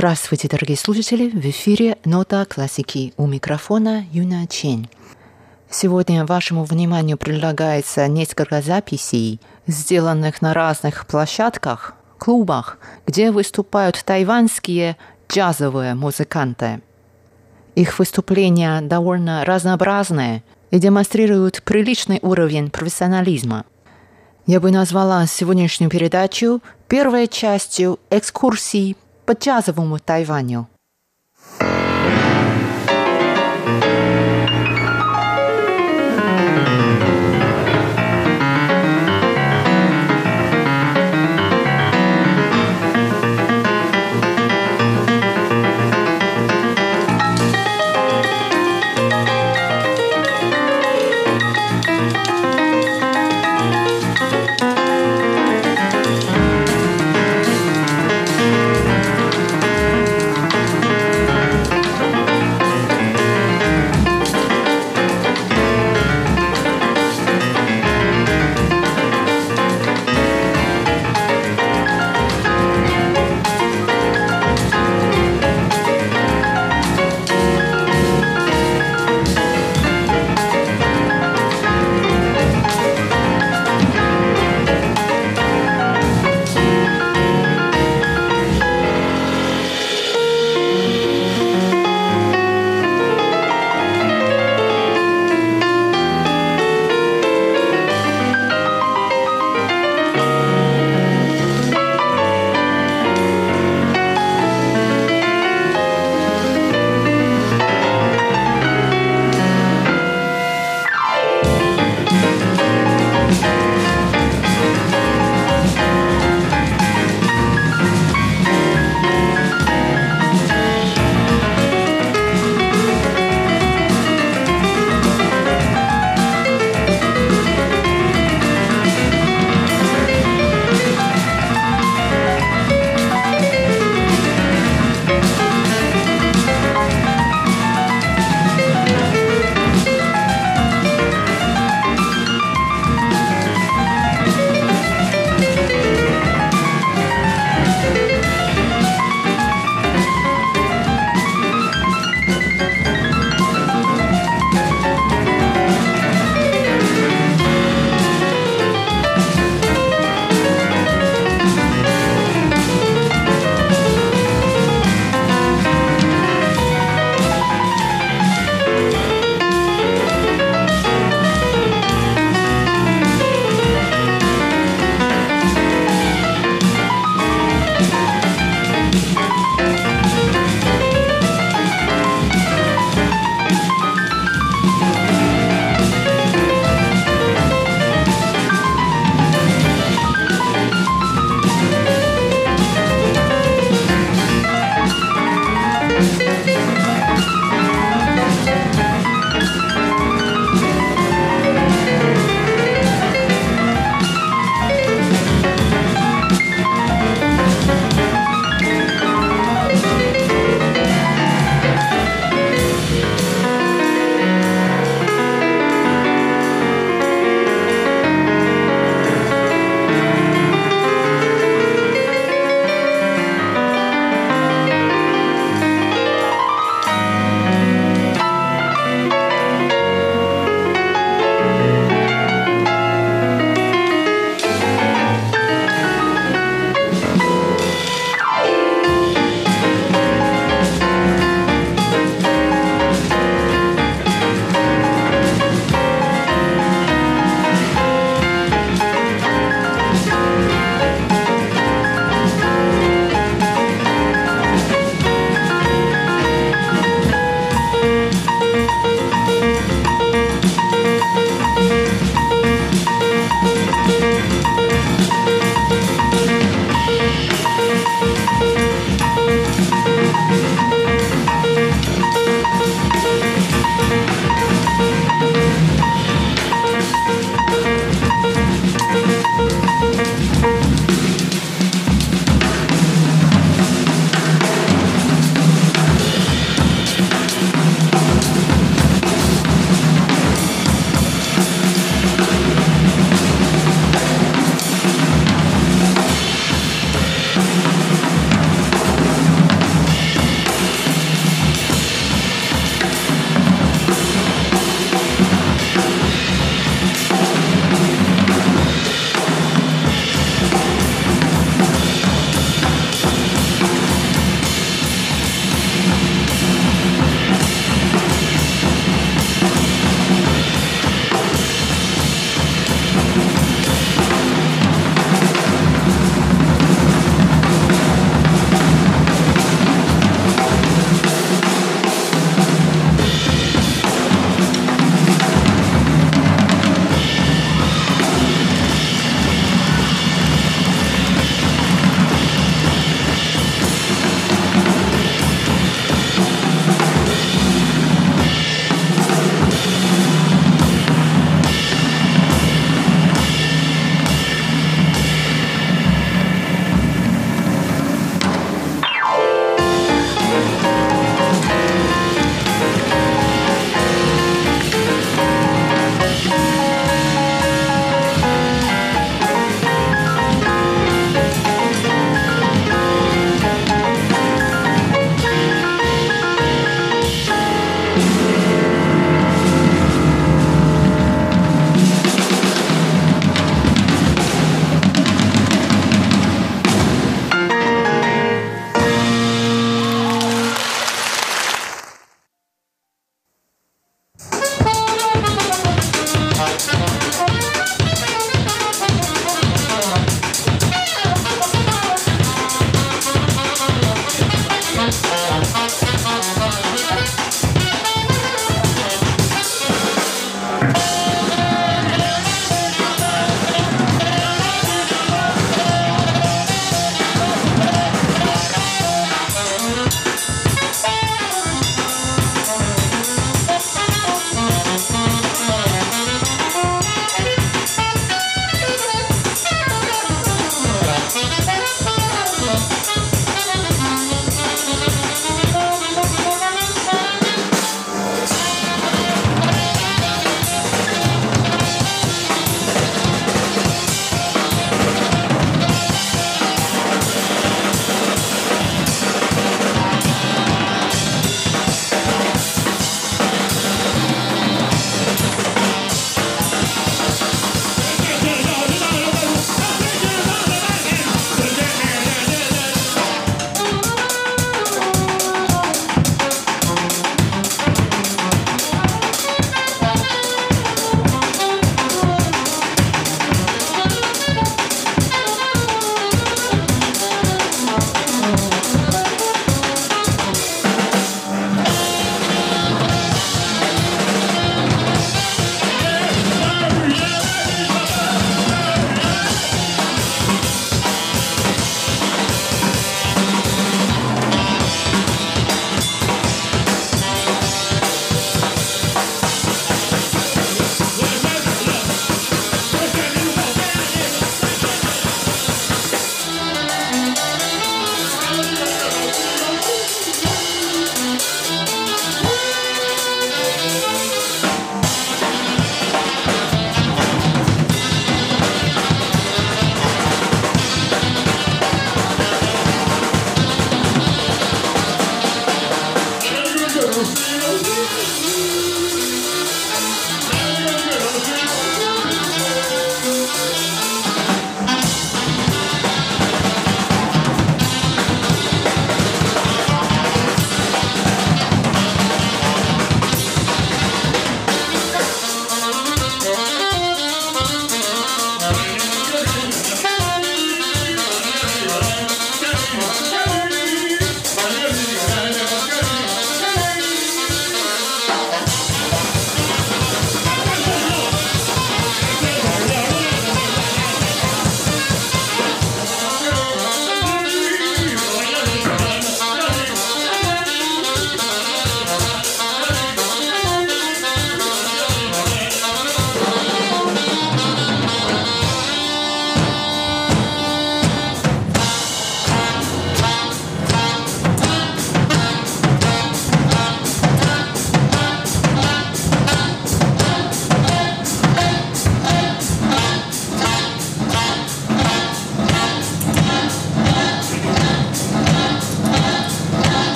Здравствуйте, дорогие слушатели! В эфире «Нота классики» у микрофона Юна Чен. Сегодня вашему вниманию предлагается несколько записей, сделанных на разных площадках, клубах, где выступают тайванские джазовые музыканты. Их выступления довольно разнообразные и демонстрируют приличный уровень профессионализма. Я бы назвала сегодняшнюю передачу первой частью экскурсии după ce a să vă mutați Vanio.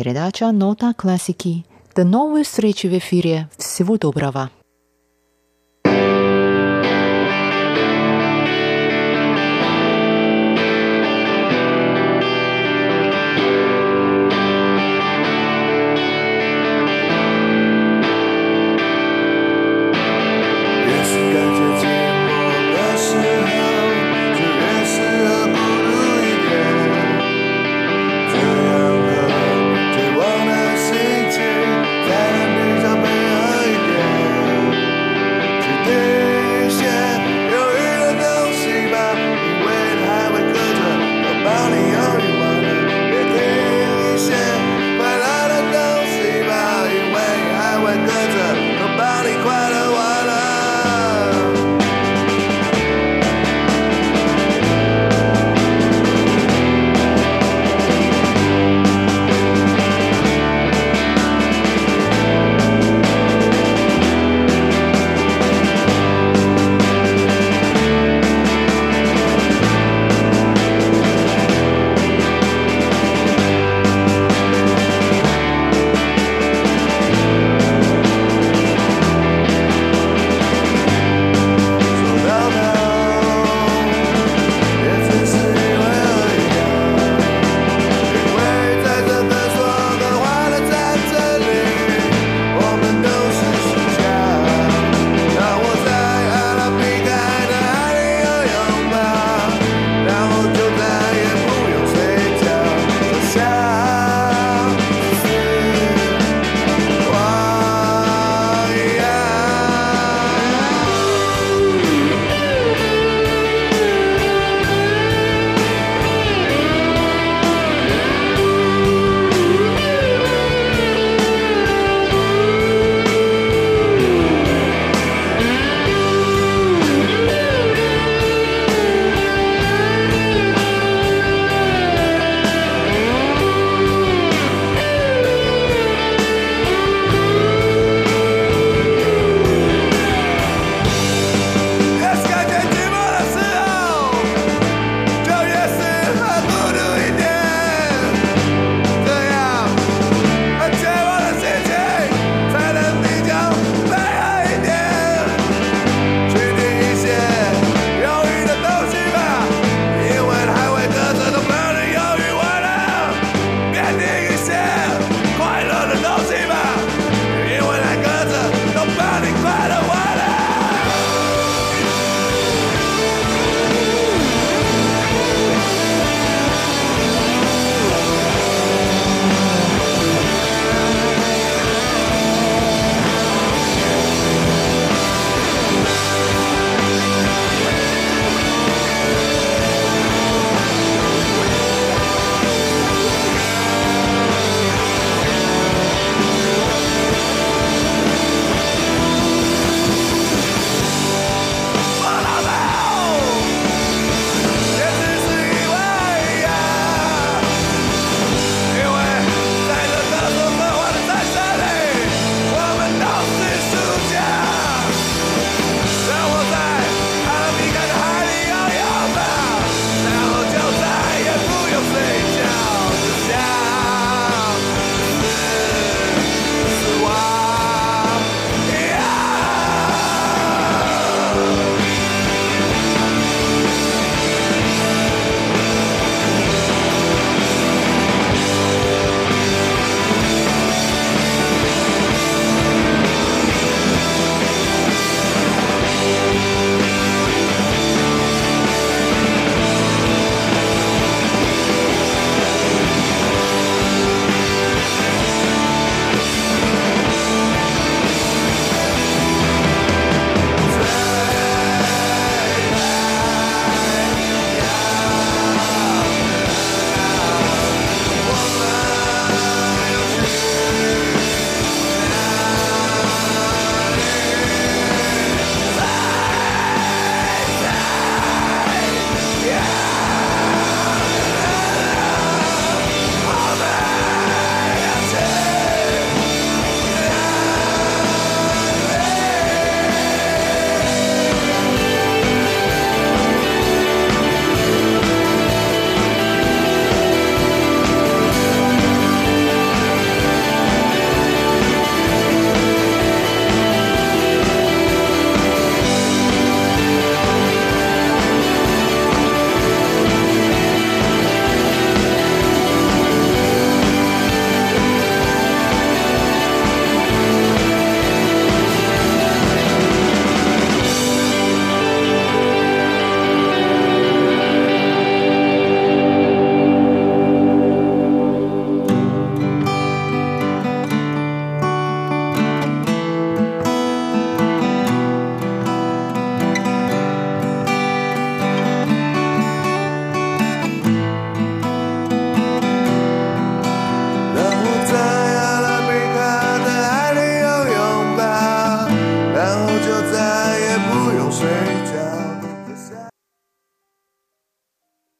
Передача «Нота классики». До новой встречи в эфире. Всего доброго.